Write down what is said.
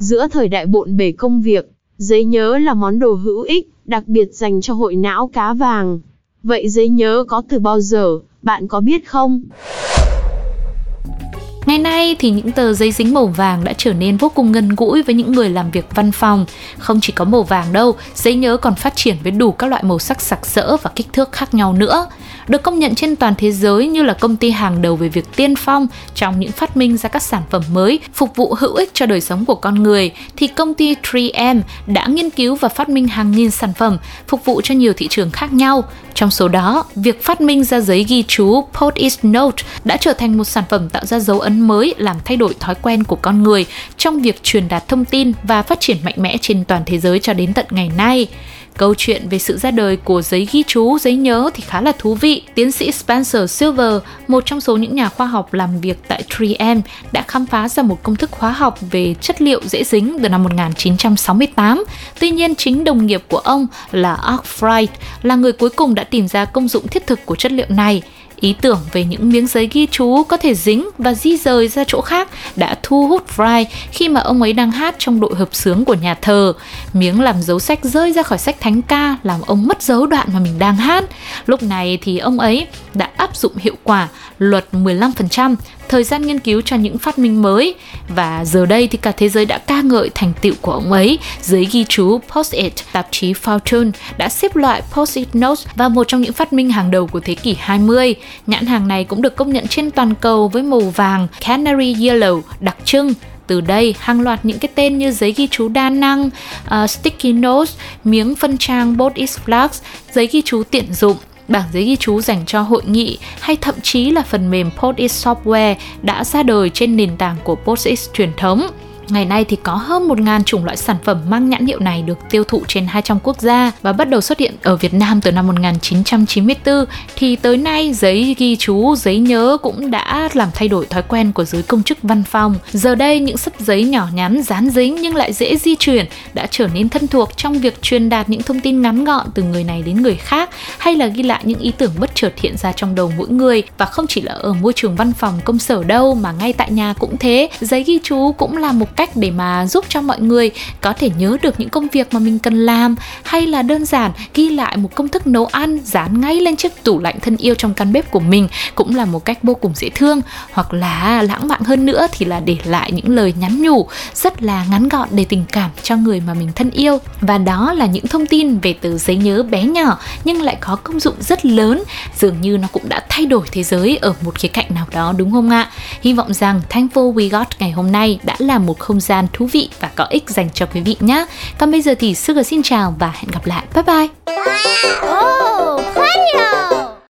Giữa thời đại bộn bể công việc, giấy nhớ là món đồ hữu ích, đặc biệt dành cho hội não cá vàng. Vậy giấy nhớ có từ bao giờ, bạn có biết không? Ngày nay thì những tờ giấy dính màu vàng đã trở nên vô cùng gần gũi với những người làm việc văn phòng. Không chỉ có màu vàng đâu, giấy nhớ còn phát triển với đủ các loại màu sắc sặc sỡ và kích thước khác nhau nữa. Được công nhận trên toàn thế giới như là công ty hàng đầu về việc tiên phong trong những phát minh ra các sản phẩm mới phục vụ hữu ích cho đời sống của con người, thì công ty 3M đã nghiên cứu và phát minh hàng nghìn sản phẩm phục vụ cho nhiều thị trường khác nhau. Trong số đó, việc phát minh ra giấy ghi chú Post-it Note đã trở thành một sản phẩm tạo ra dấu ấn mới làm thay đổi thói quen của con người trong việc truyền đạt thông tin và phát triển mạnh mẽ trên toàn thế giới cho đến tận ngày nay. Câu chuyện về sự ra đời của giấy ghi chú, giấy nhớ thì khá là thú vị. Tiến sĩ Spencer Silver, một trong số những nhà khoa học làm việc tại 3M, đã khám phá ra một công thức hóa học về chất liệu dễ dính từ năm 1968. Tuy nhiên, chính đồng nghiệp của ông là Arkwright là người cuối cùng đã tìm ra công dụng thiết thực của chất liệu này. Ý tưởng về những miếng giấy ghi chú có thể dính và di rời ra chỗ khác đã thu hút Fry khi mà ông ấy đang hát trong đội hợp sướng của nhà thờ. Miếng làm dấu sách rơi ra khỏi sách thánh ca, làm ông mất dấu đoạn mà mình đang hát. Lúc này thì ông ấy đã áp dụng hiệu quả luật 15% thời gian nghiên cứu cho những phát minh mới và giờ đây thì cả thế giới đã ca ngợi thành tựu của ông ấy. Giấy ghi chú Post-it, tạp chí Fortune đã xếp loại Post-it Notes vào một trong những phát minh hàng đầu của thế kỷ 20. Nhãn hàng này cũng được công nhận trên toàn cầu với màu vàng Canary Yellow đặc trưng từ đây hàng loạt những cái tên như giấy ghi chú đa năng, uh, sticky notes, miếng phân trang board is flags, giấy ghi chú tiện dụng bảng giấy ghi chú dành cho hội nghị hay thậm chí là phần mềm Post-it Software đã ra đời trên nền tảng của Post-it truyền thống. Ngày nay thì có hơn 1.000 chủng loại sản phẩm mang nhãn hiệu này được tiêu thụ trên 200 quốc gia và bắt đầu xuất hiện ở Việt Nam từ năm 1994 thì tới nay giấy ghi chú, giấy nhớ cũng đã làm thay đổi thói quen của giới công chức văn phòng. Giờ đây những sấp giấy nhỏ nhắn, dán dính nhưng lại dễ di chuyển đã trở nên thân thuộc trong việc truyền đạt những thông tin ngắn gọn từ người này đến người khác hay là ghi lại những ý tưởng bất chợt hiện ra trong đầu mỗi người và không chỉ là ở môi trường văn phòng công sở đâu mà ngay tại nhà cũng thế. Giấy ghi chú cũng là một cách để mà giúp cho mọi người có thể nhớ được những công việc mà mình cần làm, hay là đơn giản ghi lại một công thức nấu ăn, dán ngay lên chiếc tủ lạnh thân yêu trong căn bếp của mình cũng là một cách vô cùng dễ thương. Hoặc là lãng mạn hơn nữa thì là để lại những lời nhắn nhủ rất là ngắn gọn để tình cảm cho người mà mình thân yêu. Và đó là những thông tin về từ giấy nhớ bé nhỏ nhưng lại có công dụng rất lớn, dường như nó cũng đã thay đổi thế giới ở một khía cạnh nào đó, đúng không ạ? Hy vọng rằng Thankful We Got ngày hôm nay đã là một không gian thú vị và có ích dành cho quý vị nhé. Còn bây giờ thì Sugar xin chào và hẹn gặp lại. Bye bye! Oh,